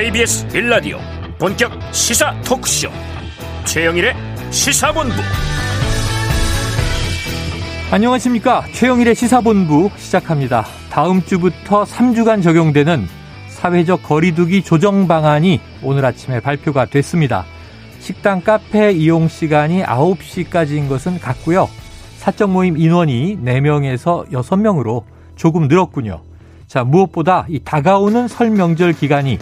KBS 빌라디오 본격 시사 토크쇼. 최영일의 시사본부. 안녕하십니까? 최영일의 시사본부 시작합니다. 다음 주부터 3주간 적용되는 사회적 거리두기 조정 방안이 오늘 아침에 발표가 됐습니다. 식당 카페 이용 시간이 9시까지인 것은 같고요. 사적 모임 인원이 4명에서 6명으로 조금 늘었군요. 자, 무엇보다 이 다가오는 설 명절 기간이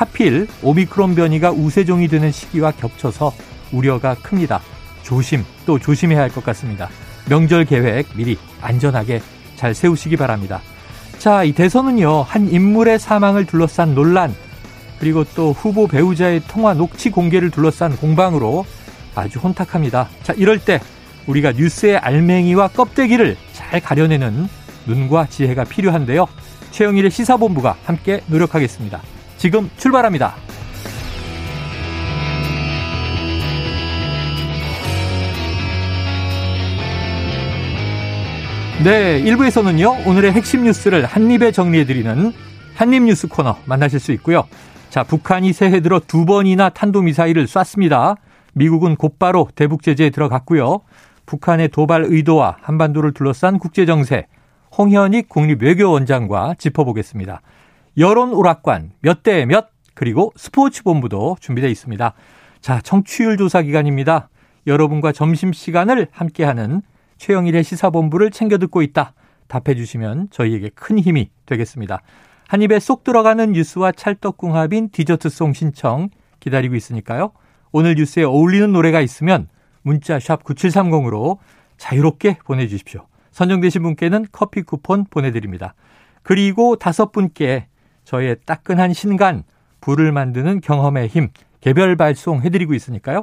하필 오미크론 변이가 우세종이 되는 시기와 겹쳐서 우려가 큽니다. 조심 또 조심해야 할 것 같습니다. 명절 계획 미리 안전하게 잘 세우시기 바랍니다. 자, 이 대선은요, 한 인물의 사망을 둘러싼 논란, 그리고 또 후보 배우자의 통화 녹취 공개를 둘러싼 공방으로 아주 혼탁합니다. 자, 이럴 때 우리가 뉴스의 알맹이와 껍데기를 잘 가려내는 눈과 지혜가 필요한데요. 최영일의 시사본부가 함께 노력하겠습니다. 지금 출발합니다. 네, 1부에서는요, 오늘의 핵심 뉴스를 한입에 정리해드리는 한입 뉴스 코너 만나실 수 있고요. 자, 북한이 새해 들어 두 번이나 탄도미사일을 쐈습니다. 미국은 곧바로 대북 제재에 들어갔고요. 북한의 도발 의도와 한반도를 둘러싼 국제정세, 홍현익 국립외교원장과 짚어보겠습니다. 여론 오락관 몇 대 몇 그리고 스포츠 본부도 준비되어 있습니다. 자, 청취율 조사 기간입니다. 여러분과 점심 시간을 함께하는 최영일의 시사본부를 챙겨 듣고 있다. 답해 주시면 저희에게 큰 힘이 되겠습니다. 한 입에 쏙 들어가는 뉴스와 찰떡궁합인 디저트송 신청 기다리고 있으니까요. 오늘 뉴스에 어울리는 노래가 있으면 문자 샵 9730으로 자유롭게 보내주십시오. 선정되신 분께는 커피 쿠폰 보내드립니다. 그리고 다섯 분께 저의 따끈한 신간, 불을 만드는 경험의 힘, 개별 발송 해드리고 있으니까요.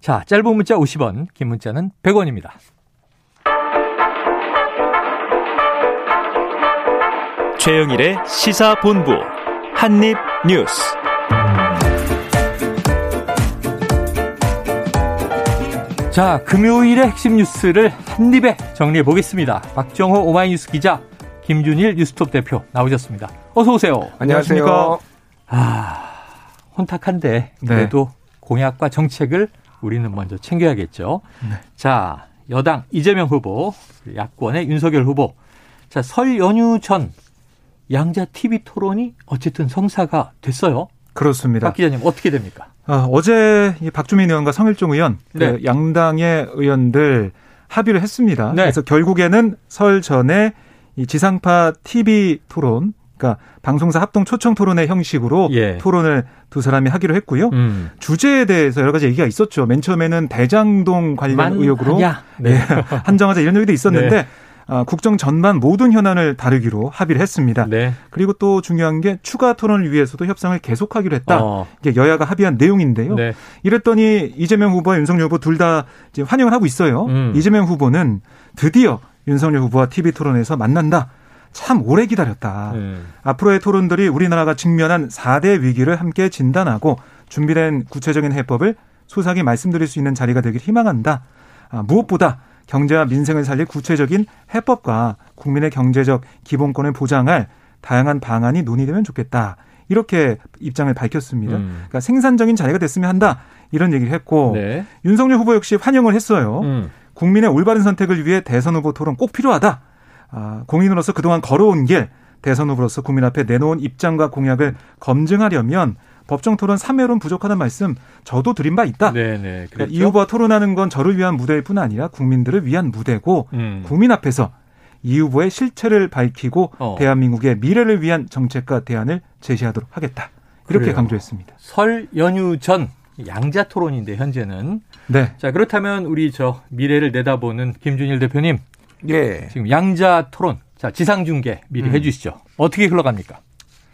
자, 짧은 문자 50원, 긴 문자는 100원입니다. 최영일의 시사본부, 한입뉴스. 자, 금요일의 핵심 뉴스를 한입에 정리해 보겠습니다. 박정호 오마이뉴스 기자, 김준일 뉴스톱 대표 나오셨습니다. 어서 오세요. 안녕하세요. 아, 혼탁한데 그래도 네. 공약과 정책을 우리는 먼저 챙겨야겠죠. 네. 자, 여당 이재명 후보, 야권의 윤석열 후보. 자, 설 연휴 전 양자 TV 토론이 어쨌든 성사가 됐어요. 그렇습니다. 박 기자님 어떻게 됩니까? 아, 어제 박주민 의원과 성일종 의원 그 네. 그 양당의 의원들 합의를 했습니다. 네. 그래서 결국에는 설 전에 이 지상파 TV 토론 그러니까 방송사 합동 초청 토론의 형식으로 예. 토론을 두 사람이 하기로 했고요. 음. 주제에 대해서 여러 가지 얘기가 있었죠. 맨 처음에는 대장동 관련 의혹으로 네. 네. 한정하자 이런 얘기도 있었는데 네. 아, 국정 전반 모든 현안을 다루기로 합의를 했습니다. 네. 그리고 또 중요한 게 추가 토론을 위해서도 협상을 계속하기로 했다. 어. 이게 여야가 합의한 내용인데요. 네. 이랬더니 이재명 후보와 윤석열 후보 둘 다 환영을 하고 있어요. 음. 이재명 후보는 드디어 윤석열 후보와 TV 토론에서 만난다. 참 오래 기다렸다. 음. 앞으로의 토론들이 우리나라가 직면한 4대 위기를 함께 진단하고 준비된 구체적인 해법을 소상히 말씀드릴 수 있는 자리가 되길 희망한다. 아, 무엇보다 경제와 민생을 살릴 구체적인 해법과 국민의 경제적 기본권을 보장할 다양한 방안이 논의되면 좋겠다. 이렇게 입장을 밝혔습니다. 음. 그러니까 생산적인 자리가 됐으면 한다. 이런 얘기를 했고 네. 윤석열 후보 역시 환영을 했어요. 음. 국민의 올바른 선택을 위해 대선 후보 토론 꼭 필요하다. 아, 공인으로서 그동안 걸어온 길 대선 후보로서 국민 앞에 내놓은 입장과 공약을 검증하려면 법정 토론 3회론 부족하다는 말씀 저도 드린 바 있다. 네네. 그러니까 이 후보와 토론하는 건 저를 위한 무대일 뿐 아니라 국민들을 위한 무대고 음. 국민 앞에서 이 후보의 실체를 밝히고 어. 대한민국의 미래를 위한 정책과 대안을 제시하도록 하겠다. 이렇게 그래요. 강조했습니다. 설 연휴 전 양자 토론인데 현재는 네. 자 그렇다면 우리 저 미래를 내다보는 김준일 대표님 예. 지금 양자 토론 자 지상 중계 미리 음. 해 주시죠. 어떻게 흘러갑니까?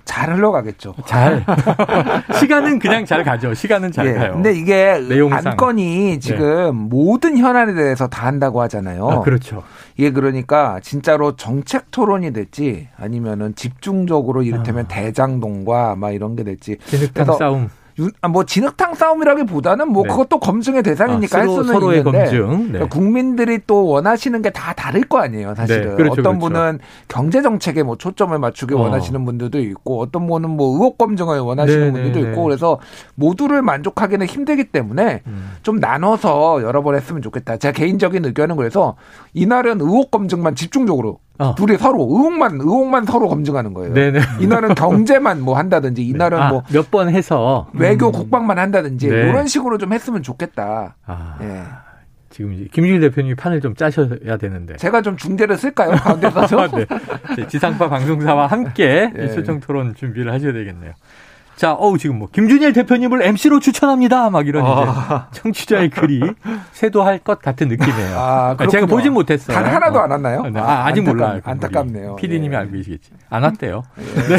잘 흘러가겠죠. 잘. 시간은 그냥 잘 가죠. 시간은 잘 예. 가요. 근데 이게 내용상. 안건이 지금 네. 모든 현안에 대해서 다 한다고 하잖아요. 아, 그렇죠. 이게 그러니까 진짜로 정책 토론이 될지 아니면은 집중적으로 이를테면 아. 대장동과 막 이런 게 될지. 진흙탕 싸움. 아, 뭐 진흙탕 싸움이라기보다는 뭐 네. 그것도 검증의 대상이니까 아, 할 수는 서로의 있는데 검증. 네. 그러니까 국민들이 또 원하시는 게 다 다를 거 아니에요, 사실은. 네, 그렇죠, 어떤 그렇죠. 분은 경제 정책에 뭐 초점을 맞추기 어. 원하시는 분들도 있고 어떤 분은 뭐 의혹 검증을 원하시는 네, 네 분들도 네. 있고 그래서 모두를 만족하기는 힘들기 때문에 음. 좀 나눠서 여러 번 했으면 좋겠다. 제 개인적인 의견은 그래서 이날은 의혹 검증만 집중적으로 어. 둘이 서로 의혹만 의혹만 서로 검증하는 거예요. 네네. 이날은 경제만 뭐 한다든지 네. 이날은 아, 뭐몇 번 해서 외교 음. 국방만 한다든지 네. 이런 식으로 좀 했으면 좋겠다. 아. 예. 지금 김준일 대표님이 판을 좀 짜셔야 되는데. 제가 좀 중재를 쓸까요? 가운데 서서? 네. 지상파 방송사와 함께 네. 소정 토론 준비를 하셔야 되겠네요. 자, 어우, 지금 뭐, 김준일 대표님을 MC로 추천합니다. 막 이런 아. 이제 청취자의 글이 쇄도할 것 같은 느낌이에요. 아, 그러니까 제가 보진 못했어요. 단 하나도 안 왔나요? 네. 아, 아직 안타깝, 몰라요. 안타깝네요. 피디님이 예. 알고 계시겠지. 안 왔대요. 예, 네.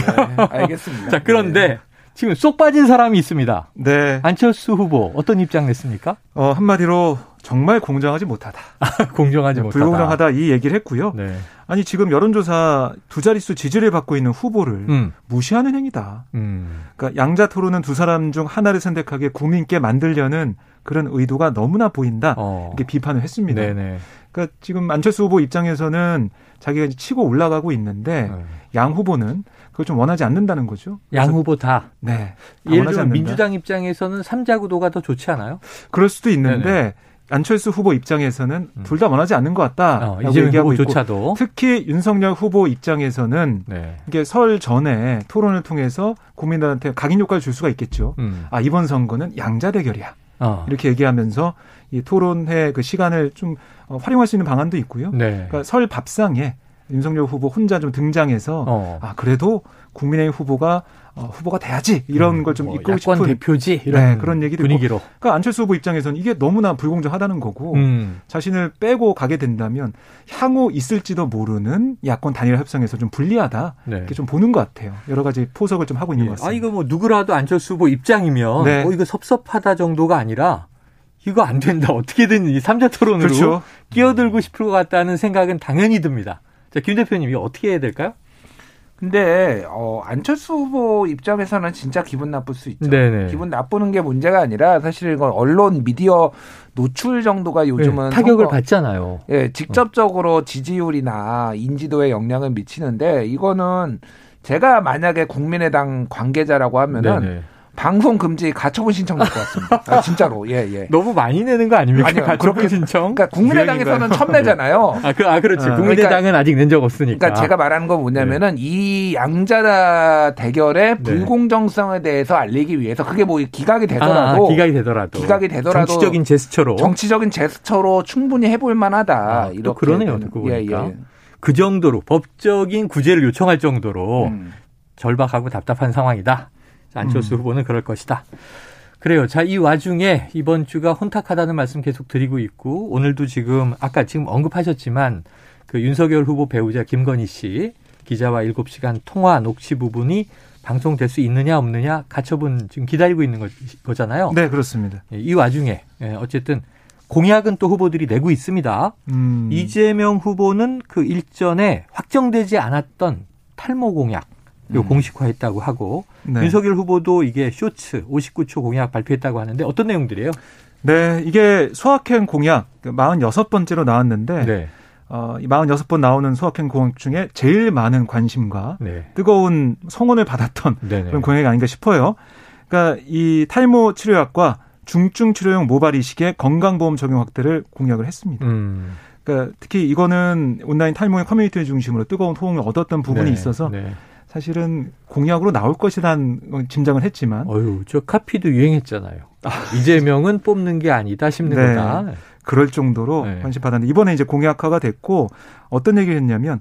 알겠습니다. 자, 그런데 예. 지금 쏙 빠진 사람이 있습니다. 네. 안철수 후보 어떤 입장 냈습니까? 어, 한마디로 정말 공정하지 못하다. 공정하지 못하다. 불공정하다 이 얘기를 했고요. 네. 아니 지금 여론조사 두 자릿수 지지를 받고 있는 후보를 음. 무시하는 행위다. 음. 그러니까 양자 토론은 두 사람 중 하나를 선택하게 국민께 만들려는 그런 의도가 너무나 보인다. 어. 이렇게 비판을 했습니다. 네네. 그러니까 지금 안철수 후보 입장에서는 자기가 치고 올라가고 있는데 네. 양 후보는 그걸 좀 원하지 않는다는 거죠. 양 후보 다. 네. 예를 들어 민주당 입장에서는 삼자 구도가 더 좋지 않아요? 그럴 수도 있는데 네네. 안철수 후보 입장에서는 음. 둘다 원하지 않는 것 같다라고 어, 얘기하고 있고 특히 윤석열 후보 입장에서는 네. 이게 설 전에 토론을 통해서 국민들한테 각인 효과를 줄 수가 있겠죠. 음. 아 이번 선거는 양자 대결이야. 어. 이렇게 얘기하면서 이 토론회 그 시간을 좀 어, 활용할 수 있는 방안도 있고요. 네. 그러니까 설 밥상에 윤석열 후보 혼자 좀 등장해서 어. 아 그래도 국민의힘 후보가 어, 후보가 돼야지 이런 음, 걸좀 뭐 이끌고 싶은 대표지 이런 네, 그런 얘기도 분위기로. 있고. 그러니까 안철수 후보 입장에서는 이게 너무나 불공정하다는 거고 음. 자신을 빼고 가게 된다면 향후 있을지도 모르는 야권 단일 협상에서 좀 불리하다 네. 이렇게 좀 보는 것 같아요. 여러 가지 포석을 좀 하고 있는 예. 것 같습니다. 아 이거 뭐 누구라도 안철수 후보 입장이면 네. 어 이거 섭섭하다 정도가 아니라 이거 안 된다 어떻게든 이 삼자 토론으로 그렇죠. 끼어들고 싶을 것 같다는 생각은 당연히 듭니다. 자, 김 대표님 이거 어떻게 해야 될까요? 근데 어 안철수 후보 입장에서는 진짜 기분 나쁠 수 있죠. 네네. 기분 나쁘는 게 문제가 아니라 사실 이건 언론 미디어 노출 정도가 요즘은 네, 타격을 선거, 받잖아요. 예, 직접적으로 지지율이나 인지도에 영향을 미치는데 이거는 제가 만약에 국민의당 관계자라고 하면은 네네. 방송 금지 가처분 신청 될것 같습니다. 아, 진짜로. 예, 예. 너무 많이 내는 거 아닙니까? 아니요. 가처분 신청? 그러니까 국민의당에서는 처음 내잖아요. 아, 그, 아, 그렇지. 어. 국민의당은 그러니까, 아직 낸 적 없으니까. 그러니까 제가 말하는 건 뭐냐면은 네. 이 양자 대결의 네. 불공정성에 대해서 알리기 위해서 그게 뭐 기각이 되더라도. 아, 기각이 되더라도. 기각이 되더라도. 정치적인 제스처로. 정치적인 제스처로 충분히 해볼 만하다. 아, 이렇게. 그러네요. 듣고 보니까. 예, 예. 그 정도로 법적인 구제를 요청할 정도로 음. 절박하고 답답한 상황이다. 안철수 음. 후보는 그럴 것이다. 그래요. 자, 이 와중에 이번 주가 혼탁하다는 말씀 계속 드리고 있고 오늘도 지금 아까 지금 언급하셨지만 그 윤석열 후보 배우자 김건희 씨 기자와 7시간 통화 녹취 부분이 방송될 수 있느냐 없느냐 가처분 지금 기다리고 있는 거, 잖아요 네, 그렇습니다. 예, 이 와중에 예, 어쨌든 공약은 또 후보들이 내고 있습니다. 음. 이재명 후보는 그 일전에 확정되지 않았던 탈모 공약 요 음. 공식화했다고 하고 네. 윤석열 후보도 이게 쇼츠 59초 공약 발표했다고 하는데 어떤 내용들이에요? 네, 이게 소확행 공약 46번째로 그 나왔는데 네. 어, 이 46번 나오는 소확행 공약 중에 제일 많은 관심과 네. 뜨거운 성원을 받았던 네네. 그런 공약이 아닌가 싶어요. 그러니까 이 탈모 치료약과 중증 치료용 모발 이식의 건강보험 적용 확대를 공약을 했습니다. 음. 그러니까 특히 이거는 온라인 탈모의 커뮤니티를 중심으로 뜨거운 호응을 얻었던 부분이 네. 있어서 네. 사실은 공약으로 나올 것이라는 짐작을 했지만. 어유, 저 카피도 유행했잖아요. 아, 이재명은 뽑는 게 아니다 싶는 네, 거다. 그럴 정도로 네. 관심 받았는데 이번에 이제 공약화가 됐고 어떤 얘기를 했냐면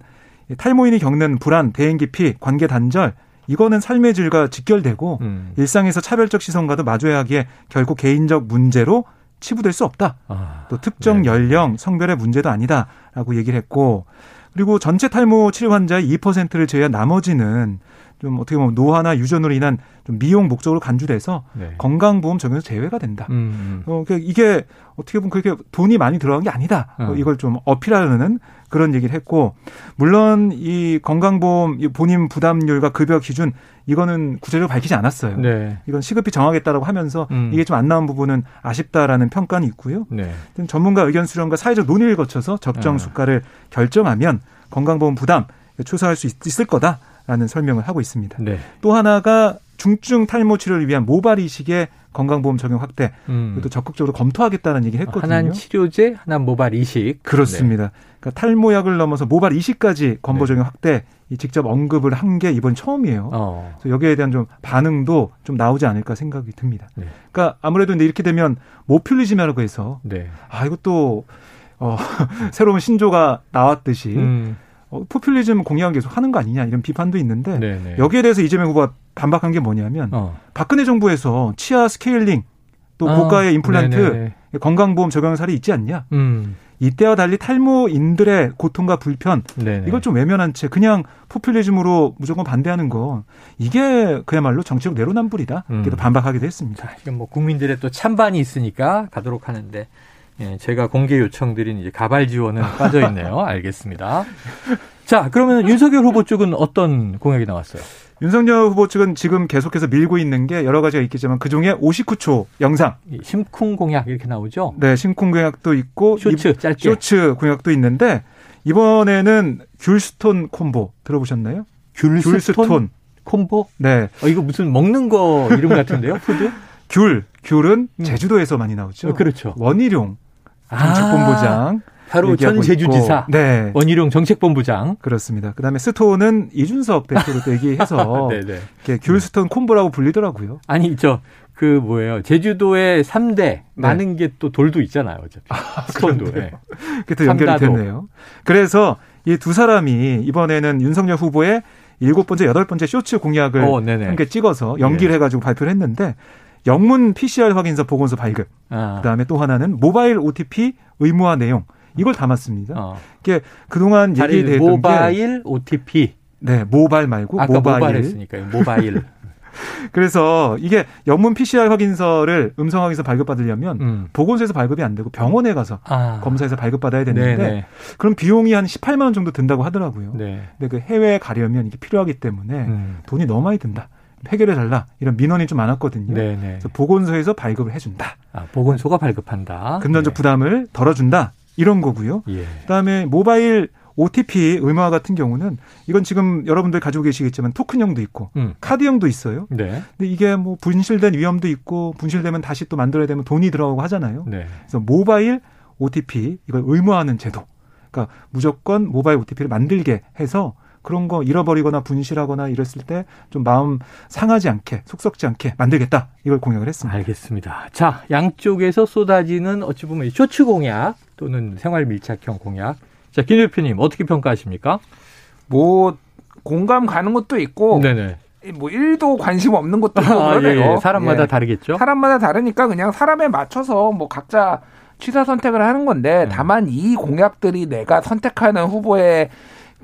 탈모인이 겪는 불안, 대인 기피, 관계 단절 이거는 삶의 질과 직결되고 음. 일상에서 차별적 시선과도 마주해야 하기에 결국 개인적 문제로 치부될 수 없다. 아, 또 특정 네. 연령, 성별의 문제도 아니다라고 얘기를 했고 그리고 전체 탈모 치료 환자의 2%를 제외한 나머지는 좀 어떻게 보면 노화나 유전으로 인한 좀 미용 목적으로 간주돼서 네. 건강보험 적용에서 제외가 된다. 음, 음. 어, 그러니까 이게 어떻게 보면 그렇게 돈이 많이 들어간 게 아니다. 어. 이걸 좀 어필하는 그런 얘기를 했고 물론 이 건강보험 본인 부담률과 급여 기준 이거는 구체적으로 밝히지 않았어요. 네. 이건 시급히 정하겠다라고 하면서 음. 이게 좀 안 나온 부분은 아쉽다라는 평가는 있고요. 네. 전문가 의견 수렴과 사회적 논의를 거쳐서 적정 아. 수가를 결정하면 건강보험 부담 추소할 수 있을 거다 라는 설명을 하고 있습니다. 네. 또 하나가 중증 탈모 치료를 위한 모발 이식의 건강보험 적용 확대 음. 또 적극적으로 검토하겠다는 얘기를 했거든요. 하나 치료제, 하나 모발 이식. 그렇습니다. 네. 그러니까 탈모약을 넘어서 모발 이식까지 건보 적용 네. 확대 직접 언급을 한 게 이번 처음이에요. 어. 그래서 여기에 대한 좀 반응도 좀 나오지 않을까 생각이 듭니다. 네. 그러니까 아무래도 근데 이렇게 되면 모퓰리즘이라고 해서 네. 아 이것도 어, 새로운 신조어가 나왔듯이 음. 어, 포퓰리즘 공약을 계속 하는 거 아니냐 이런 비판도 있는데 네네. 네. 여기에 대해서 이재명 후보가 반박한 게 뭐냐면 어. 박근혜 정부에서 치아 스케일링 또 아, 고가의 임플란트 네네. 건강보험 적용 사례 있지 않냐? 음. 이때와 달리 탈모인들의 고통과 불편 네네. 이걸 좀 외면한 채 그냥 포퓰리즘으로 무조건 반대하는 거 이게 그야말로 정치적 내로남불이다. 음. 이렇게 반박하기도 했습니다. 자, 이건 뭐 국민들의 또 찬반이 있으니까 가도록 하는데 예, 제가 공개 요청드린 이제 가발 지원은 빠져 있네요. 알겠습니다. 자, 그러면 윤석열 후보 쪽은 어떤 공약이 나왔어요? 윤석열 후보 측은 지금 계속해서 밀고 있는 게 여러 가지가 있겠지만 그 중에 59초 영상. 심쿵 공약 이렇게 나오죠? 네, 심쿵 공약도 있고 쇼츠 짧게. 쇼츠 공약도 있는데 이번에는 귤스톤 콤보 들어보셨나요? 귤스톤, 귤스톤. 콤보? 네. 어, 이거 무슨 먹는 거 이름 같은데요? food? 귤. 귤은 음. 제주도에서 많이 나오죠. 어, 그렇죠. 원희룡 정책본부장. 아. 바로 전 제주지사 네. 원희룡 정책본부장 그렇습니다. 그다음에 stone은 이준석 대표로 또 얘기해서 네, 네. 귤스톤 콤보라고 불리더라고요. 아니 저 그 뭐예요 제주도의 3대 많은 게 또 돌도 있잖아요. 어차피 아, stone도 네. 그게 또 연결이 됐네요. 그래서 이 두 사람이 이번에는 윤석열 후보의 일곱 번째, 여덟 번째 쇼츠 공약을 오, 어, 함께 찍어서 연기를 네. 해가지고 발표를 했는데 영문 PCR 확인서 보건소 발급. 아. 그다음에 또 하나는 모바일 OTP 의무화 내용. 이걸 담았습니다. 어. 이게 그동안 얘기됐던 모바일 OTP. 네, 모바일 말고 아까 모바일. 모바일 했으니까요. 모바일. 그래서 이게 영문 PCR 확인서를 음성 확인서 발급받으려면 음. 보건소에서 발급이 안 되고 병원에 가서 아. 검사해서 발급받아야 되는데 네네. 그럼 비용이 한 18만 원 정도 든다고 하더라고요. 네. 근데 그 해외에 가려면 이게 필요하기 때문에 음. 돈이 너무 많이 든다. 해결해 달라 이런 민원이 좀 많았거든요. 네네. 그래서 보건소에서 발급을 해준다. 아, 보건소가 발급한다. 금전적 네. 부담을 덜어준다. 이런 거고요. 예. 그다음에 모바일 OTP 의무화 같은 경우는 이건 지금 여러분들 가지고 계시겠지만 토큰형도 있고 음. 카드형도 있어요. 네. 근데 이게 뭐 분실된 위험도 있고 분실되면 다시 또 만들어야 되면 돈이 들어가고 하잖아요. 네. 그래서 모바일 OTP 이걸 의무화하는 제도. 그러니까 무조건 모바일 OTP를 만들게 해서 그런 거 잃어버리거나 분실하거나 이랬을 때 좀 마음 상하지 않게 속썩지 않게 만들겠다 이걸 공약을 했습니다. 알겠습니다. 자 양쪽에서 쏟아지는 어찌 보면 쇼츠 공약 또는 생활 밀착형 공약. 자, 김 대표님 어떻게 평가하십니까? 뭐 공감 가는 것도 있고 네네. 뭐 1도 관심 없는 것도 있고 아, 그러네요. 예, 예. 사람마다 예. 다르겠죠. 사람마다 다르니까 그냥 사람에 맞춰서 뭐 각자 취사 선택을 하는 건데 음. 다만 이 공약들이 내가 선택하는 후보의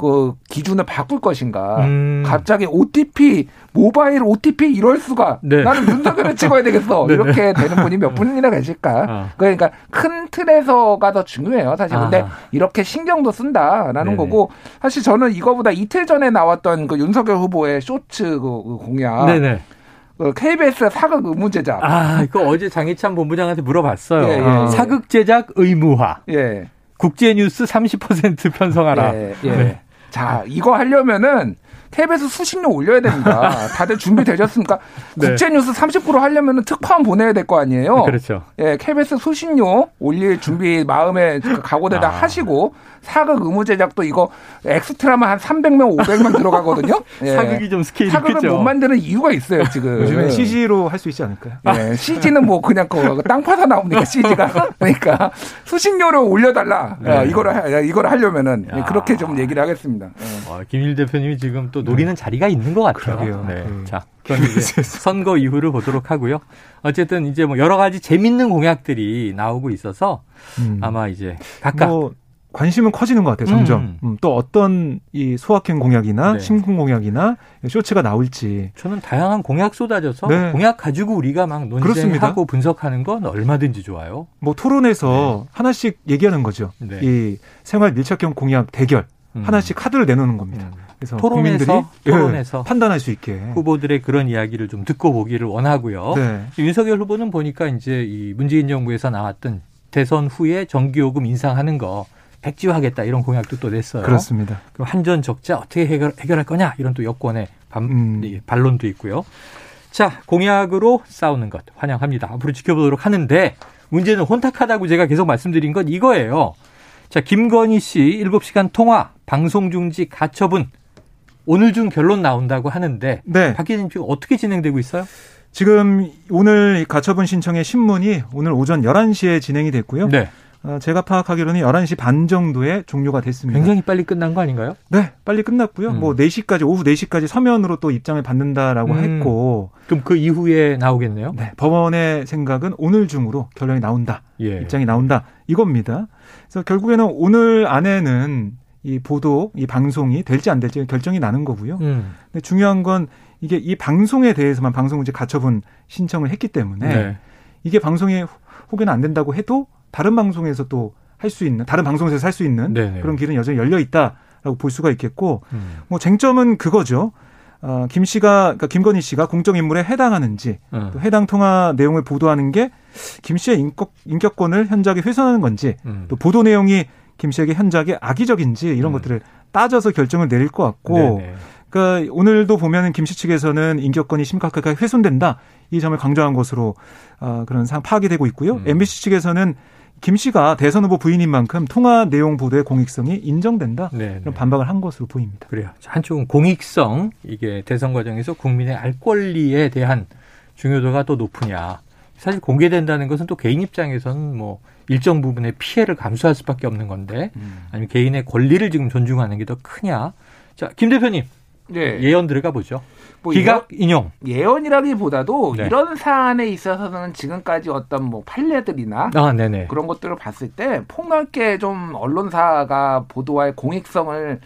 그 기준을 바꿀 것인가. 음. 갑자기 OTP 모바일 OTP 이럴 수가. 네. 나는 윤석열을 찍어야 되겠어. 네, 네. 이렇게 되는 분이 몇 분이나 계실까. 아. 그러니까 큰 틀에서가 더 중요해요. 사실 근데 아. 이렇게 신경도 쓴다라는 네네. 거고 사실 저는 이거보다 이틀 전에 나왔던 그 윤석열 후보의 쇼츠 그, 그 공약. 네네. 그 KBS 사극 의무 제작. 아, 이거 어제 장예찬 본부장한테 물어봤어요. 예, 예, 예. 사극 제작 의무화. 예. 국제뉴스 30% 편성하라. 예, 예. 네. 자, 이거 하려면은 KBS 수신료 올려야 됩니다. 다들 준비되셨습니까? 네. 국제뉴스 30% 하려면 특파원 보내야 될 거 아니에요? 그렇죠. 예, KBS 수신료 올릴 준비 마음에 각오들 다 아. 하시고 사극 의무 제작도 이거 엑스트라만 한 300명, 500명 들어가거든요. 예. 사극이 좀 스케일이 사극을 크죠. 못 만드는 이유가 있어요, 지금. 요즘에 CG로 할 수 있지 않을까요? 예, CG는 뭐 그냥 그 땅 파서 나옵니까, CG가. 그러니까 수신료를 올려달라. 네. 이거를, 이거를 하려면은 야. 그렇게 좀 얘기를 하겠습니다. 예. 아, 김일 대표님이 지금 또 노리는 네. 자리가 있는 것 같아요. 네. 음. 자, 그럼 이제 선거 이후를 보도록 하고요. 어쨌든 이제 뭐 여러 가지 재밌는 공약들이 나오고 있어서 음. 아마 이제 각각 뭐 관심은 커지는 것 같아요, 점점. 음. 음, 또 어떤 이 소확행 공약이나 네. 심쿵 공약이나 쇼츠가 나올지. 저는 다양한 공약 쏟아져서 네. 공약 가지고 우리가 막 논쟁하고 분석하는 건 얼마든지 좋아요. 뭐 토론에서 네. 하나씩 얘기하는 거죠. 네. 이 생활 밀착형 공약 대결. 음. 하나씩 카드를 내놓는 겁니다. 음. 그래서 토론에서 예, 토론에서 예, 판단할 수 있게 후보들의 그런 이야기를 좀 듣고 보기를 원하고요. 네. 윤석열 후보는 보니까 이제 이 문재인 정부에서 나왔던 대선 후에 전기요금 인상하는 거 백지화하겠다 이런 공약도 또 냈어요. 그렇습니다. 그럼 한전 적자 어떻게 해결, 해결할 거냐 이런 또 여권의 반, 음. 반론도 있고요. 자 공약으로 싸우는 것 환영합니다. 앞으로 지켜보도록 하는데 문제는 혼탁하다고 제가 계속 말씀드린 건 이거예요. 자 김건희 씨 7시간 통화 방송 중지 가처분 오늘 중 결론 나온다고 하는데 네. 박 기자님 지금 어떻게 진행되고 있어요? 지금 오늘 가처분 신청의 신문이 오늘 오전 11시에 진행이 됐고요. 네. 어, 제가 파악하기로는 11시 반 정도에 종료가 됐습니다. 굉장히 빨리 끝난 거 아닌가요? 네, 빨리 끝났고요. 음. 뭐 4시까지 오후 4시까지 서면으로 또 입장을 받는다라고 음. 했고 그럼 그 이후에 나오겠네요. 네, 법원의 생각은 오늘 중으로 결론이 나온다. 예. 입장이 나온다. 이겁니다. 그래서 결국에는 오늘 안에는 이 보도, 이 방송이 될지 안 될지 결정이 나는 거고요. 음. 근데 중요한 건 이게 이 방송에 대해서만 방송문제 가처분 신청을 했기 때문에 네. 이게 방송에 혹여나 안 된다고 해도 다른 방송에서 또 할 수 있는 다른 방송에서 할 수 있는 네네. 그런 길은 여전히 열려 있다라고 볼 수가 있겠고 음. 뭐 쟁점은 그거죠. 어, 김 씨가 그러니까 김건희 씨가 공적 인물에 해당하는지 음. 또 해당 통화 내용을 보도하는 게 김 씨의 인격, 인격권을 현저하게 훼손하는 건지 음. 또 보도 내용이 김 씨에게 현저하게 악의적인지 이런 음. 것들을 따져서 결정을 내릴 것 같고 네네. 그러니까 오늘도 보면은 김씨 측에서는 인격권이 심각하게 훼손된다 이 점을 강조한 것으로 어, 그런 상 파악이 되고 있고요. 음. MBC 측에서는 김 씨가 대선 후보 부인인 만큼 통화 내용 보도의 공익성이 인정된다. 네, 네. 반박을 한 것으로 보입니다. 그래요. 한쪽은 공익성 이게 대선 과정에서 국민의 알 권리에 대한 중요도가 또 높으냐. 사실 공개된다는 것은 또 개인 입장에서는 뭐 일정 부분의 피해를 감수할 수밖에 없는 건데 음. 아니면 개인의 권리를 지금 존중하는 게 더 크냐. 자, 김 대표님. 네. 예언 들어가 보죠. 뭐 기각 인용. 예언이라기보다도 네. 이런 사안에 있어서는 지금까지 어떤 뭐 판례들이나 아, 그런 것들을 봤을 때 폭넓게 좀 언론사가 보도할 공익성을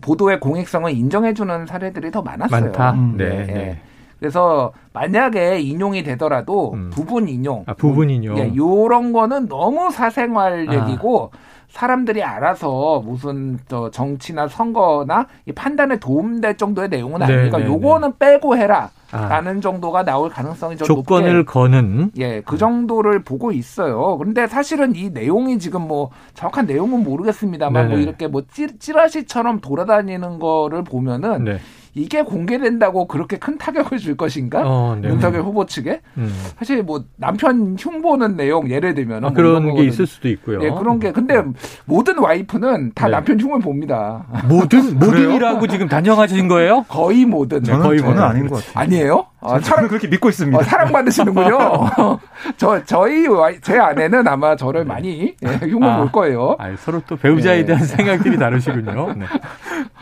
보도의 공익성을 인정해주는 사례들이 더 많았어요. 많다. 음. 네. 네. 네. 그래서 만약에 인용이 되더라도 음. 부분 인용, 아, 부분 인용, 예, 요런 거는 너무 사생활 아. 얘기고 사람들이 알아서 무슨 저 정치나 선거나 이 판단에 도움될 정도의 내용은 네, 아니니까 네, 요거는 네. 빼고 해라. 아. 라는 정도가 나올 가능성이 좀 조건을 높게, 거는 예, 그 정도를 보고 있어요. 그런데 사실은 이 내용이 지금 뭐 정확한 내용은 모르겠습니다만 네네. 뭐 이렇게 뭐 찌, 찌라시처럼 돌아다니는 거를 보면은 네. 이게 공개된다고 그렇게 큰 타격을 줄 것인가? 어, 네. 윤석열 후보 측에 음. 사실 뭐 남편 흉보는 내용 예를 들면 아, 그런 게 있을 수도 있고요. 예, 그런 게 근데 모든 와이프는 다 네. 남편 흉을 봅니다. 모든 모든이라고 지금 단정하신 거예요? 거의 모든. 저는, 거의 저는 아닌 것 같아요. 아니에요? 아, 사랑 그렇게 믿고 있습니다. 어, 사랑받으시는군요. 저 저희 제 아내는 아마 저를 많이 예, 흉을 아, 볼 거예요. 아, 서로 또 배우자에 네. 대한 생각들이 다르시군요. 네.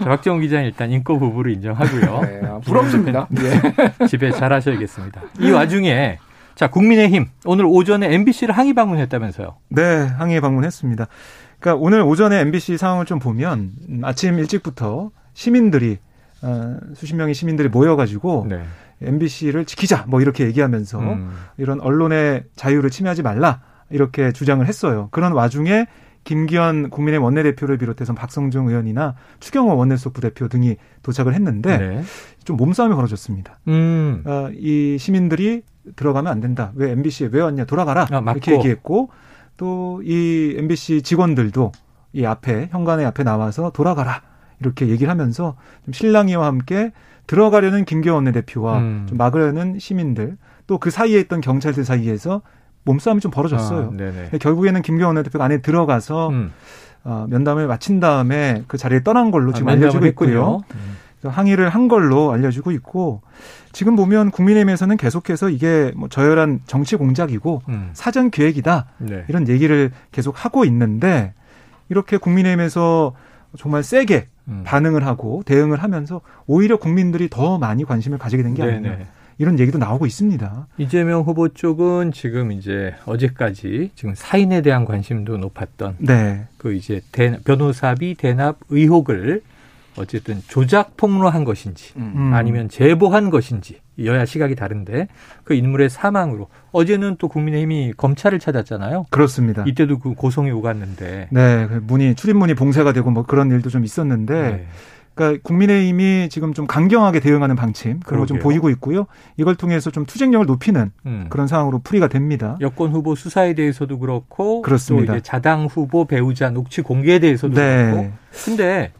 박정우 기자는 일단 인권 부부를 인정하고요. 네, 아, 부럽습니다. 네. 집에 잘 하셔야겠습니다. 이 와중에 자 국민의힘 오늘 오전에 MBC를 항의 방문했다면서요? 네, 항의 방문했습니다. 그러니까 오늘 오전에 MBC 상황을 좀 보면 아침 일찍부터 시민들이 어, 수십 명의 시민들이 모여가지고 네. MBC를 지키자 뭐 이렇게 얘기하면서 음. 이런 언론의 자유를 침해하지 말라 이렇게 주장을 했어요. 그런 와중에 김기현 국민의 원내대표를 비롯해서 박성중 의원이나 추경호 원내수석 부대표 등이 도착을 했는데 네. 좀 몸싸움이 벌어졌습니다. 음. 어, 이 시민들이 들어가면 안 된다. 왜 MBC에 왜 왔냐 돌아가라 아, 이렇게 얘기했고 또 이 MBC 직원들도 이 앞에 현관의 앞에 나와서 돌아가라 이렇게 얘기를 하면서 좀 실랑이와 함께 들어가려는 김기현 원내대표와 음. 좀 막으려는 시민들 또 그 사이에 있던 경찰들 사이에서 몸싸움이 좀 벌어졌어요. 아, 결국에는 김기현 원내대표가 안에 들어가서 음. 어, 면담을 마친 다음에 그 자리에 떠난 걸로 지금 아, 알려지고 있고요. 음. 항의를 한 걸로 알려지고 있고 지금 보면 국민의힘에서는 계속해서 이게 뭐 저열한 정치 공작이고 음. 사전 계획이다 네. 이런 얘기를 계속 하고 있는데 이렇게 국민의힘에서 정말 세게 음. 반응을 하고 대응을 하면서 오히려 국민들이 더 많이 관심을 가지게 된 게 아니냐. 이런 얘기도 나오고 있습니다. 이재명 후보 쪽은 지금 이제 어제까지 지금 사인에 대한 관심도 높았던 네. 그 이제 대, 변호사비 대납 의혹을 어쨌든 조작 폭로한 것인지 음. 아니면 제보한 것인지 여야 시각이 다른데 그 인물의 사망으로 어제는 또 국민의힘이 검찰을 찾았잖아요. 그렇습니다. 이때도 그 고성이 오갔는데. 네, 그 문이 출입문이 봉쇄가 되고 뭐 그런 일도 좀 있었는데. 네. 그러니까 국민의힘이 지금 좀 강경하게 대응하는 방침 그런 거 좀 보이고 있고요. 이걸 통해서 좀 투쟁력을 높이는 음. 그런 상황으로 풀이가 됩니다. 여권 후보 수사에 대해서도 그렇고 그렇습니다. 자당 후보 배우자 녹취 공개에 대해서도 네. 그렇고. 근데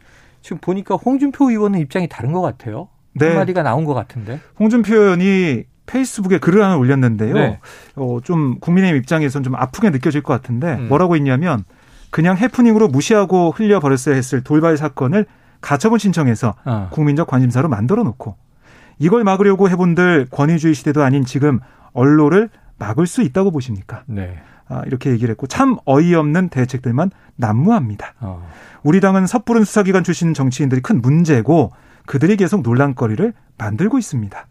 지금 보니까 홍준표 의원은 입장이 다른 것 같아요. 네. 한마디가 나온 것 같은데. 홍준표 의원이 페이스북에 글을 하나 올렸는데요. 네. 어, 좀 국민의힘 입장에서는 좀 아프게 느껴질 것 같은데 음. 뭐라고 했냐면 그냥 해프닝으로 무시하고 흘려버렸어야 했을 돌발 사건을 가처분 신청해서 어. 국민적 관심사로 만들어 놓고 이걸 막으려고 해본들 권위주의 시대도 아닌 지금 언론을 막을 수 있다고 보십니까? 네. 아, 이렇게 얘기를 했고 참 어이없는 대책들만 난무합니다. 어. 우리 당은 섣부른 수사기관 출신 정치인들이 큰 문제고 그들이 계속 논란거리를 만들고 있습니다.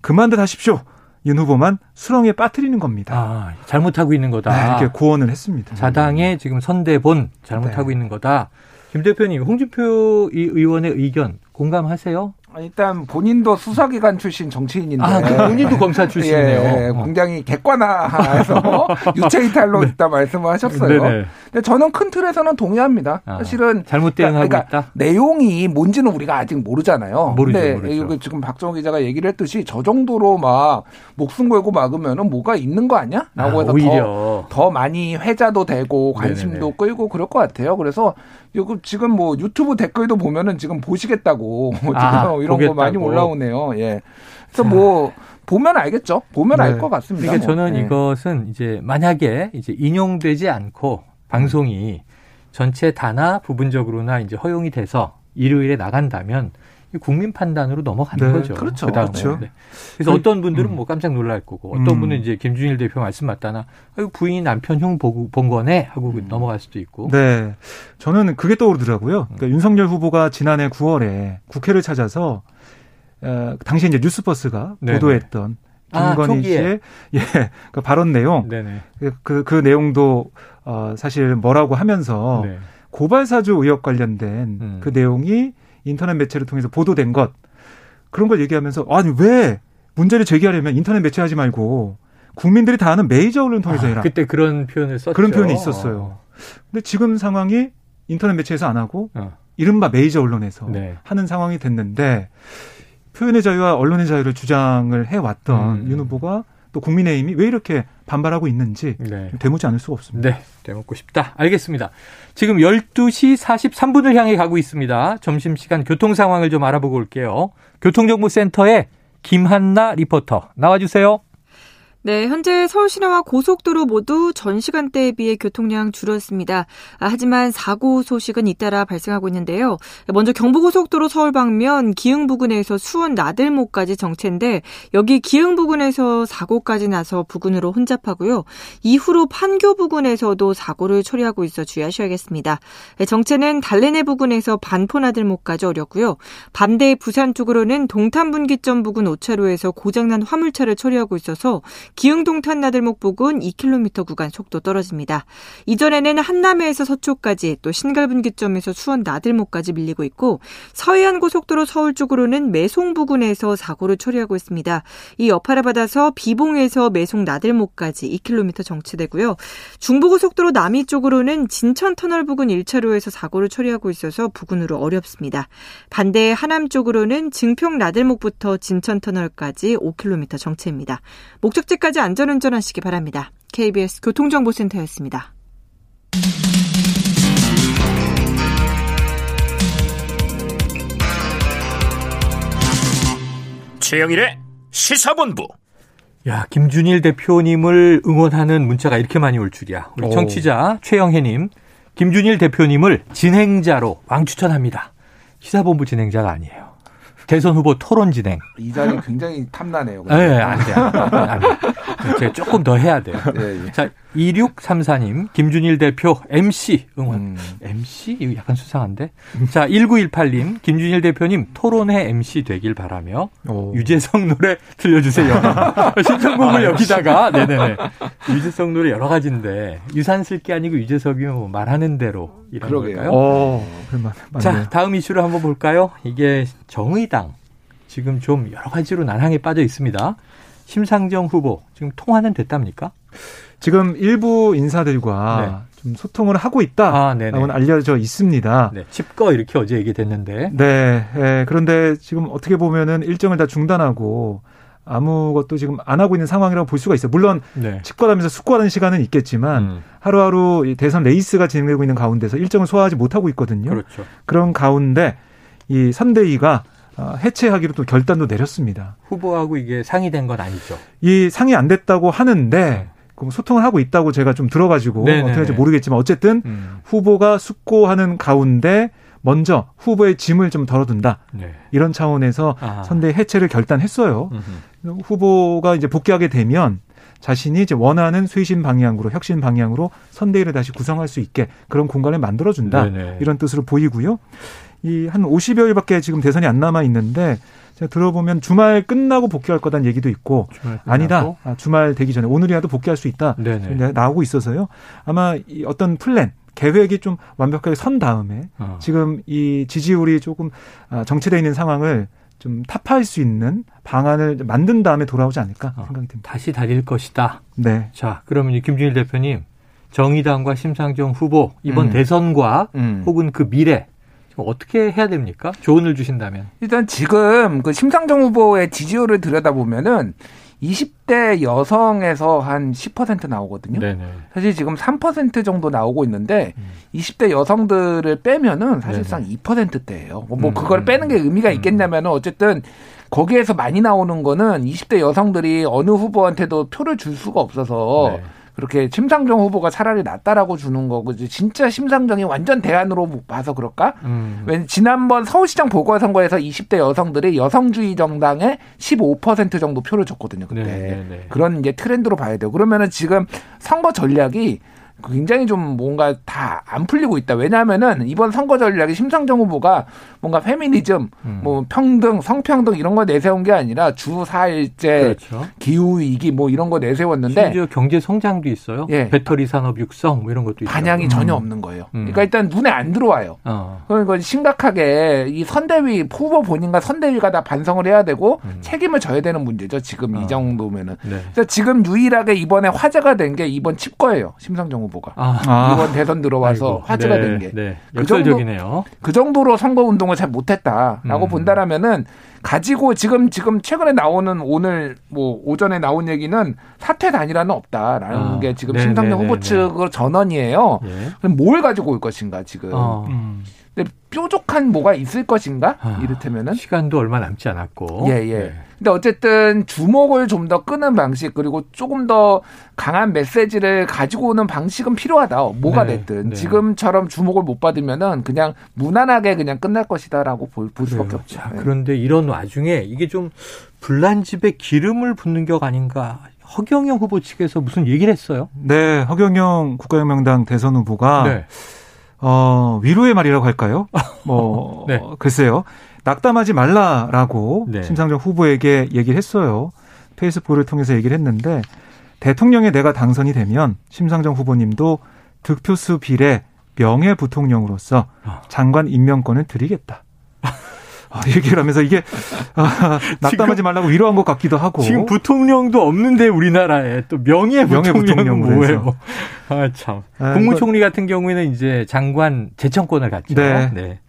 그만들 하십시오. 윤 후보만 수렁에 빠뜨리는 겁니다. 아, 잘못하고 있는 거다. 네, 이렇게 고언을 했습니다. 자당의 지금 선대본 잘못하고 네. 있는 거다. 김 대표님, 홍준표 의원의 의견 공감하세요? 일단 본인도 수사기관 출신 정치인인데 아, 그 본인도 검사 출신이네요. 예, 예, 굉장히 객관화해서 유체 이탈로 네. 있다 말씀을 하셨어요. 네네. 근데 저는 큰 틀에서는 동의합니다. 아, 사실은 잘못 대응하고 그러니까 있다. 내용이 뭔지는 우리가 아직 모르잖아요. 모르죠. 근데 모르죠. 지금 박정호 기자가 얘기를 했듯이 저 정도로 막 목숨 걸고 막으면은 뭐가 있는 거 아니야? 라고 아, 해서 더, 더 많이 회자도 되고 관심도 네네네. 끌고 그럴 것 같아요. 그래서 지금 뭐 유튜브 댓글도 보면은 지금 보시겠다고 아, 지금 이런 보겠다고. 거 많이 올라오네요. 예. 그래서 자. 뭐 보면 알겠죠. 보면 네. 알것 같습니다. 그러니까 뭐. 저는 네. 이것은 이제 만약에 이제 인용되지 않고 방송이 전체 다나 부분적으로나 이제 허용이 돼서 일요일에 나간다면 국민 판단으로 넘어가는 네, 거죠. 그렇죠. 그다음에. 그렇죠. 네. 그래서 그, 어떤 분들은 음. 뭐 깜짝 놀랄 거고 어떤 음. 분은 이제 김준일 대표 말씀 맞다나 부인이 남편 형 보고 본 거네 하고 음. 넘어갈 수도 있고. 네. 저는 그게 떠오르더라고요. 그러니까 윤석열 후보가 지난해 9월에 국회를 찾아서 어, 당시 이제 뉴스버스가 네네. 보도했던 아, 김건희 아, 씨의 예, 그 발언 내용 그, 그, 그 내용도 어, 사실 뭐라고 하면서 네. 고발사주 의혹 관련된 음. 그 내용이 인터넷 매체를 통해서 보도된 것 그런 걸 얘기하면서 아니 왜 문제를 제기하려면 인터넷 매체 하지 말고 국민들이 다 아는 메이저 언론 통해서 아, 해라. 그때 그런 표현을 썼죠. 그런 표현이 있었어요. 근데 지금 상황이 인터넷 매체에서 안 하고 어. 이른바 메이저 언론에서 네. 하는 상황이 됐는데 표현의 자유와 언론의 자유를 주장을 해왔던 음. 윤 후보가 또 국민의힘이 왜 이렇게 반발하고 있는지 네. 되묻지 않을 수가 없습니다. 네, 되묻고 싶다. 알겠습니다. 지금 12시 43분을 향해 가고 있습니다. 점심시간 교통 상황을 좀 알아보고 올게요. 교통정보센터에 김한나 리포터 나와주세요. 네, 현재 서울 시내와 고속도로 모두 전 시간대에 비해 교통량 줄었습니다. 아, 하지만 사고 소식은 잇따라 발생하고 있는데요. 먼저 경부고속도로 서울 방면 기흥 부근에서 수원 나들목까지 정체인데 여기 기흥 부근에서 사고까지 나서 부근으로 혼잡하고요. 이후로 판교 부근에서도 사고를 처리하고 있어 주의하셔야겠습니다. 네, 정체는 달래내 부근에서 반포 나들목까지 어렵고요. 반대 부산 쪽으로는 동탄분기점 부근 5차로에서 고장난 화물차를 처리하고 있어서 기흥동탄 나들목 부근 2km 구간 속도 떨어집니다. 이전에는 한남에서 서초까지 또 신갈분기점에서 수원 나들목까지 밀리고 있고 서해안 고속도로 서울 쪽으로는 매송 부근에서 사고를 처리하고 있습니다. 이 여파를 받아서 비봉에서 매송 나들목까지 2km 정체되고요. 중부고속도로 남이 쪽으로는 진천 터널 부근 1차로에서 사고를 처리하고 있어서 부근으로 어렵습니다. 반대 하남 쪽으로는 증평 나들목부터 진천 터널까지 5km 정체입니다. 목적지 까지 끝까지 안전운전 하시기 바랍니다. KBS 교통정보센터였습니다. 최영일의 시사본부. 야, 김준일 대표님을 응원하는 문자가 이렇게 많이 올 줄이야. 우리 청취자 최영혜님, 김준일 대표님을 진행자로 왕추천합니다. 시사본부 진행자가 아니에요. 대선 후보 토론 진행. 이 자리 굉장히 탐나네요. 네, 안 돼. 안 돼. 제가 조금 더 해야 돼요. 예, 예. 자, 2634님, 김준일 대표 MC 응원. 음. MC? 이거 약간 수상한데? 자, 1918님, 김준일 대표님 토론회 MC 되길 바라며 오. 유재석 노래 들려주세요. 신청곡을 여기다가, 네네네. 유재석 노래 여러 가지인데, 유산 쓸 게 아니고 유재석이 뭐 말하는 대로 이런 그러게요. 걸까요? 오, 자, 다음 이슈를 한번 볼까요? 이게 정의당. 지금 좀 여러 가지로 난항에 빠져 있습니다. 심상정 후보 지금 통화는 됐답니까? 지금 일부 인사들과 네. 좀 소통을 하고 있다라고는 아, 알려져 있습니다. 네, 칩거 이렇게 어제 얘기됐는데. 네, 네, 그런데 지금 어떻게 보면은 일정을 다 중단하고 아무것도 지금 안 하고 있는 상황이라고 볼 수가 있어요. 물론 네. 칩거하면서 숙고하는 시간은 있겠지만 음. 하루하루 대선 레이스가 진행되고 있는 가운데서 일정을 소화하지 못하고 있거든요. 그렇죠. 그런 가운데 이 선대위가 어, 해체하기로 또 결단도 내렸습니다. 후보하고 이게 상의된 건 아니죠? 이 상의 안 됐다고 하는데 네. 소통을 하고 있다고 제가 좀 들어가지고 네네네. 어떻게 할지 모르겠지만 어쨌든 음. 후보가 숙고하는 가운데 먼저 후보의 짐을 좀 덜어둔다 네. 이런 차원에서 아. 선대 해체를 결단했어요. 음흠. 후보가 이제 복귀하게 되면 자신이 이제 원하는 쇄신 방향으로 혁신 방향으로 선대위를 다시 구성할 수 있게 그런 공간을 만들어준다 네네. 이런 뜻으로 보이고요. 이 한 50여일밖에 지금 대선이 안 남아 있는데 제가 들어보면 주말 끝나고 복귀할 거다는 얘기도 있고 아니다 아, 주말 되기 전에 오늘이라도 복귀할 수 있다 네네. 나오고 있어서요 아마 이 어떤 플랜 계획이 좀 완벽하게 선 다음에 어. 지금 이 지지율이 조금 아, 정체되어 있는 상황을 좀 타파할 수 있는 방안을 만든 다음에 돌아오지 않을까 어. 생각이 듭니다. 다시 달릴 것이다. 네. 자, 그러면 김준일 대표님 정의당과 심상정 후보 이번 음. 대선과 음. 혹은 그 미래 어떻게 해야 됩니까? 조언을 주신다면. 일단 지금 그 심상정 후보의 지지율을 들여다보면은 20대 여성에서 한 10% 나오거든요. 네네. 사실 지금 3% 정도 나오고 있는데 음. 20대 여성들을 빼면은 사실상 네네. 2%대예요. 뭐, 뭐 음. 그걸 빼는 게 의미가 음. 있겠냐면은 어쨌든 거기에서 많이 나오는 거는 20대 여성들이 어느 후보한테도 표를 줄 수가 없어서 네. 그렇게 심상정 후보가 차라리 낫다라고 주는 거고 진짜 심상정이 완전 대안으로 봐서 그럴까? 음. 왜 지난번 서울시장 보궐선거에서 20대 여성들이 여성주의 정당에 15% 정도 표를 줬거든요. 그때 네네네. 네, 네. 그런 이제 트렌드로 봐야 돼요. 그러면은 지금 선거 전략이 굉장히 좀 뭔가 다 안 풀리고 있다. 왜냐하면은 이번 선거 전략이 심상정 후보가 뭔가 페미니즘, 음. 뭐 평등, 성평등 이런 거 내세운 게 아니라 주 4일제 그렇죠. 기후 위기 뭐 이런 거 내세웠는데 심지어 경제 성장도 있어요. 예. 배터리 산업 육성 뭐 이런 것도 있어요. 반향이 음. 전혀 없는 거예요. 음. 그러니까 일단 눈에 안 들어와요. 어. 그러니까 심각하게 이 선대위 후보 본인과 선대위가 다 반성을 해야 되고 음. 책임을 져야 되는 문제죠. 지금 어. 이 정도면은. 네. 그래서 지금 유일하게 이번에 화제가 된 게 이번 칩거예요. 심상정 후보가 아. 이번 대선 들어와서 아이고. 화제가 네. 된 게. 네. 그 정도, 그 정도로 선거 운동을 잘 못했다라고 음. 본다라면은 가지고 지금 지금 최근에 나오는 오늘 뭐 오전에 나온 얘기는 사퇴 단일화는 없다라는 아. 게 지금 심상정 후보 측의 전언이에요. 예. 그럼 뭘 가지고 올 것인가 지금. 어. 음. 근데 뾰족한 뭐가 있을 것인가? 아, 이를테면은 시간도 얼마 남지 않았고. 예, 예. 네. 근데 어쨌든 주목을 좀 더 끄는 방식 그리고 조금 더 강한 메시지를 가지고 오는 방식은 필요하다. 뭐가 네, 됐든 네. 지금처럼 주목을 못 받으면은 그냥 무난하게 그냥 끝날 것이다라고 볼, 볼 수밖에 없죠. 자, 네. 그런데 이런 와중에 이게 좀 불난 집에 기름을 붓는 격 아닌가? 허경영 후보 측에서 무슨 얘기를 했어요? 네, 허경영 국가혁명당 대선 후보가 네. 어, 위로의 말이라고 할까요? 뭐, 네. 글쎄요. 낙담하지 말라라고 네. 심상정 후보에게 얘기를 했어요. 페이스북을 통해서 얘기를 했는데 대통령에 내가 당선이 되면 심상정 후보님도 득표수 비례 명예 부통령으로서 아. 장관 임명권을 드리겠다. 아, 얘기를 하면서 이게 아, 낙담하지 말라고 위로한 것 같기도 하고 지금 부통령도 없는데 우리나라에 또 명예 부통령은 뭐예요? 아 참. 아, 국무총리 같은 경우에는 이제 장관 제청권을 갖죠. 네. 네.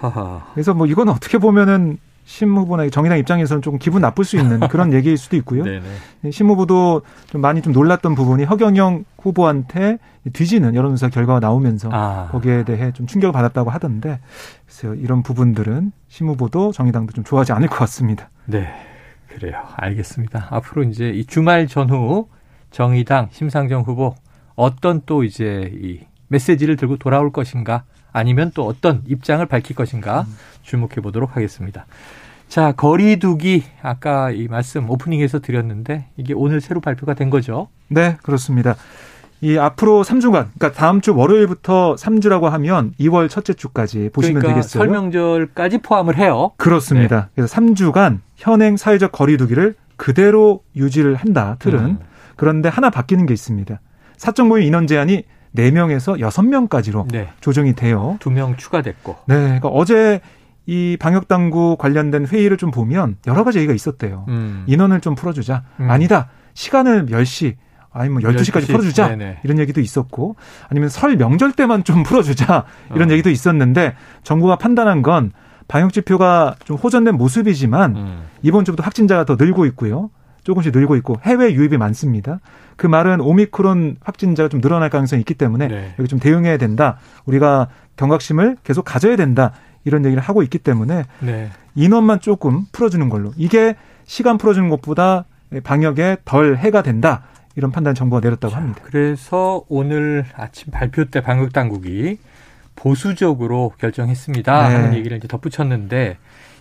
그래서 뭐 이건 어떻게 보면은 심 후보나 정의당 입장에서는 조금 기분 나쁠 수 있는 그런 얘기일 수도 있고요. 네네. 심 후보도 좀 많이 좀 놀랐던 부분이 허경영 후보한테 뒤지는 여론조사 결과가 나오면서 아. 거기에 대해 좀 충격을 받았다고 하던데 글쎄요 이런 부분들은 심 후보도 정의당도 좀 좋아하지 않을 것 같습니다. 네, 그래요. 알겠습니다. 앞으로 이제 이 주말 전후 정의당 심상정 후보 어떤 또 이제 이 메시지를 들고 돌아올 것인가 아니면 또 어떤 입장을 밝힐 것인가 음. 주목해 보도록 하겠습니다. 자, 거리두기 아까 이 말씀 오프닝에서 드렸는데 이게 오늘 새로 발표가 된 거죠? 네, 그렇습니다. 이 앞으로 3주간, 그러니까 다음 주 월요일부터 3주라고 하면 2월 첫째 주까지 보시면 그러니까 되겠어요. 설명절까지 포함을 해요. 그렇습니다. 네. 그래서 3주간 현행 사회적 거리두기를 그대로 유지를 한다. 틀은. 음. 그런데 하나 바뀌는 게 있습니다. 사적 모임 인원 제한이 4명에서 6명까지로 네. 조정이 돼요. 2명 추가됐고. 네. 그러니까 어제 이 방역 당국 관련된 회의를 좀 보면 여러 가지 얘기가 있었대요. 음. 인원을 좀 풀어주자. 음. 아니다. 시간을 10시, 아니면 12시까지 12시. 풀어주자. 네네. 이런 얘기도 있었고, 아니면 설 명절 때만 좀 풀어주자. 이런 어. 얘기도 있었는데, 정부가 판단한 건 방역 지표가 좀 호전된 모습이지만, 음. 이번 주부터 확진자가 더 늘고 있고요. 조금씩 늘고 있고 해외 유입이 많습니다. 그 말은 오미크론 확진자가 좀 늘어날 가능성이 있기 때문에 네. 여기 좀 대응해야 된다. 우리가 경각심을 계속 가져야 된다. 이런 얘기를 하고 있기 때문에 네. 인원만 조금 풀어주는 걸로 이게 시간 풀어주는 것보다 방역에 덜 해가 된다. 이런 판단 정부가 내렸다고 합니다. 그래서 오늘 아침 발표 때 방역 당국이 보수적으로 결정했습니다. 네. 하는 얘기를 이제 덧붙였는데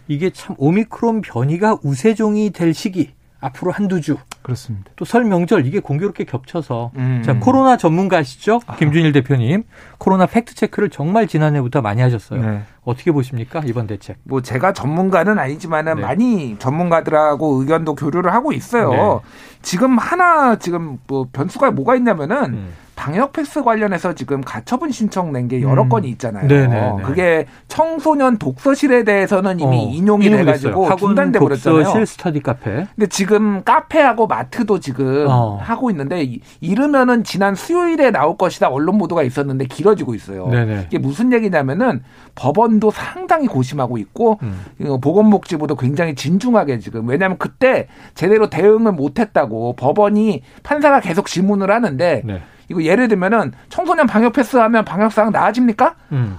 이게 참 오미크론 변이가 우세종이 될 시기 앞으로 한두 주. 그렇습니다. 또 설 명절 이게 공교롭게 겹쳐서 음. 자 코로나 전문가시죠 아. 김준일 대표님 코로나 팩트 체크를 정말 지난해부터 많이 하셨어요. 네. 어떻게 보십니까 이번 대책? 뭐 제가 전문가는 아니지만은 네. 많이 전문가들하고 의견도 교류를 하고 있어요. 네. 지금 하나 지금 뭐 변수가 뭐가 있냐면은. 음. 방역 패스 관련해서 지금 가처분 신청 낸 게 여러 음. 건이 있잖아요. 네네네. 네, 네. 그게 청소년 독서실에 대해서는 이미 어, 인용이 돼가지고 중단돼 버렸잖아요. 독서실 스터디 카페. 근데 지금 카페하고 마트도 지금 어. 하고 있는데 이르면은 지난 수요일에 나올 것이다 언론 보도가 있었는데 길어지고 있어요. 네네. 이게 무슨 얘기냐면은 법원도 상당히 고심하고 있고 음. 보건복지부도 굉장히 진중하게 지금 왜냐하면 그때 제대로 대응을 못했다고 법원이 판사가 계속 질문을 하는데. 네. 이거 예를 들면은 청소년 방역 패스 하면 방역 상황 나아집니까? 음.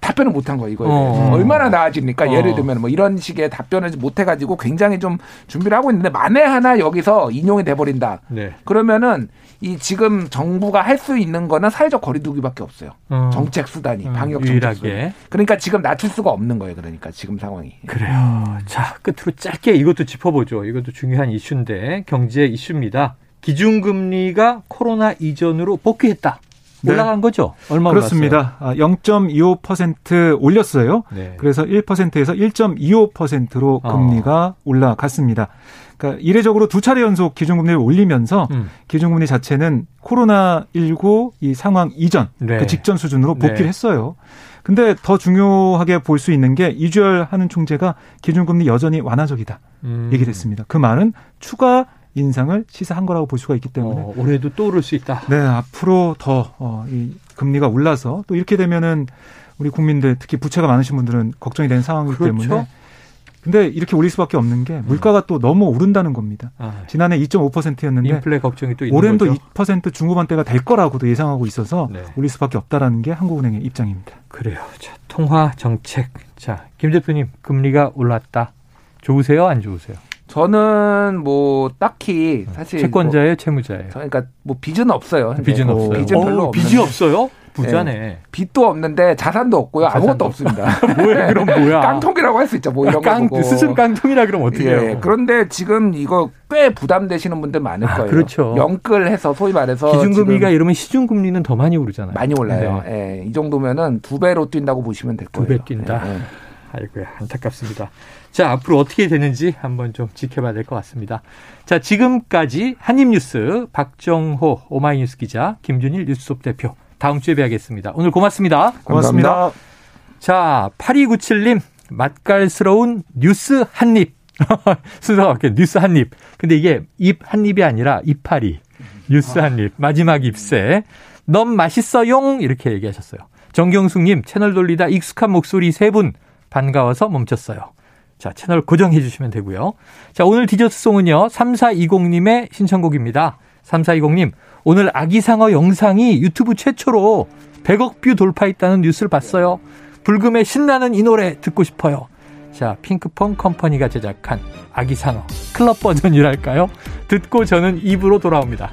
답변을 못한 거예요, 이거에 어. 얼마나 나아집니까? 어. 예를 들면 뭐 이런 식의 답변을 못 해가지고 굉장히 좀 준비를 하고 있는데 만에 하나 여기서 인용이 돼버린다. 네. 그러면은 이 지금 정부가 할 수 있는 거는 사회적 거리두기밖에 없어요. 어. 정책 수단이 음, 방역 정책 수단. 그러니까 지금 낮출 수가 없는 거예요. 그러니까 지금 상황이. 그래요. 자 끝으로 짧게 이것도 짚어보죠. 이것도 중요한 이슈인데 경제 이슈입니다. 기준금리가 코로나 이전으로 복귀했다. 네. 올라간 네. 거죠? 얼마 그렇습니다. 올랐어요? 0.25% 아, 올렸어요. 네. 그래서 1%에서 1.25%로 어. 금리가 어. 올라갔습니다. 그러니까 이례적으로 두 차례 연속 기준금리를 올리면서 음. 기준금리 자체는 코로나19 이 상황 이전 네. 그 직전 수준으로 복귀를 네. 했어요. 근데 더 중요하게 볼 수 있는 게 이주열 하는 총재가 기준금리 여전히 완화적이다 음. 얘기를 했습니다. 그 말은 추가 인상을 시사한 거라고 볼 수가 있기 때문에 어, 올해도 또 오를 수 있다. 네, 앞으로 더 어, 이 금리가 올라서 또 이렇게 되면은 우리 국민들 특히 부채가 많으신 분들은 걱정이 되는 상황이기 그렇죠? 때문에 근데 이렇게 올릴 수밖에 없는 게 물가가 또 너무 오른다는 겁니다. 아, 지난해 2.5%였는데 인플레 걱정이 또 거죠? 또2% 중후반대가 될 거라고도 예상하고 있어서 네. 올릴 수밖에 없다라는 게 한국은행의 입장입니다. 그래요. 자, 통화 정책. 자, 김 대표님 금리가 올랐다. 좋으세요? 안 좋으세요? 저는 뭐 딱히 사실 채권자예요, 뭐 채무자예요. 그러니까 뭐 빚은 없어요. 빚은 뭐 없어요. 빚은 별로 어, 빚이 없어요? 부자네. 네. 빚도 없는데 자산도 없고요. 자산도 아무것도 없습니다. 뭐야, 그럼 뭐야? 깡통이라고 할 수 있죠. 뭐 이런 깡, 거 보고. 스승 깡통이라 그러면 어떻게 예, 해요? 그런데 지금 이거 꽤 부담되시는 분들 많을 아, 거예요. 그렇죠. 영끌해서 소위 말해서 기준금리가 이러면 시중금리는 더 많이 오르잖아요. 많이 올라요. 네. 예, 이 정도면은 두 배로 뛴다고 보시면 될 거예요. 두 배 뛴다. 예, 예. 아이고야 안타깝습니다. 자 앞으로 어떻게 되는지 한번 좀 지켜봐야 될 것 같습니다. 자 지금까지 한입뉴스 박정호 오마이뉴스 기자 김준일 뉴스톱 대표 다음 주에 뵈겠습니다. 오늘 고맙습니다. 고맙습니다. 고맙습니다. 자 8297님 맛깔스러운 뉴스 한입 순서가 바뀌어 뉴스 한입. 근데 이게 잎 한입이 아니라 이파리 뉴스 한입 마지막 잎새 너무 맛있어용 이렇게 얘기하셨어요. 정경숙님 채널 돌리다 익숙한 목소리 세 분 반가워서 멈췄어요. 자, 채널 고정해 주시면 되고요. 자, 오늘 디저트송은요. 3420님의 신청곡입니다. 3420님, 오늘 아기상어 영상이 유튜브 최초로 100억 뷰 돌파했다는 뉴스를 봤어요. 불금에 신나는 이 노래 듣고 싶어요. 자, 핑크퐁 컴퍼니가 제작한 아기상어 클럽 버전이랄까요? 듣고 저는 입으로 돌아옵니다.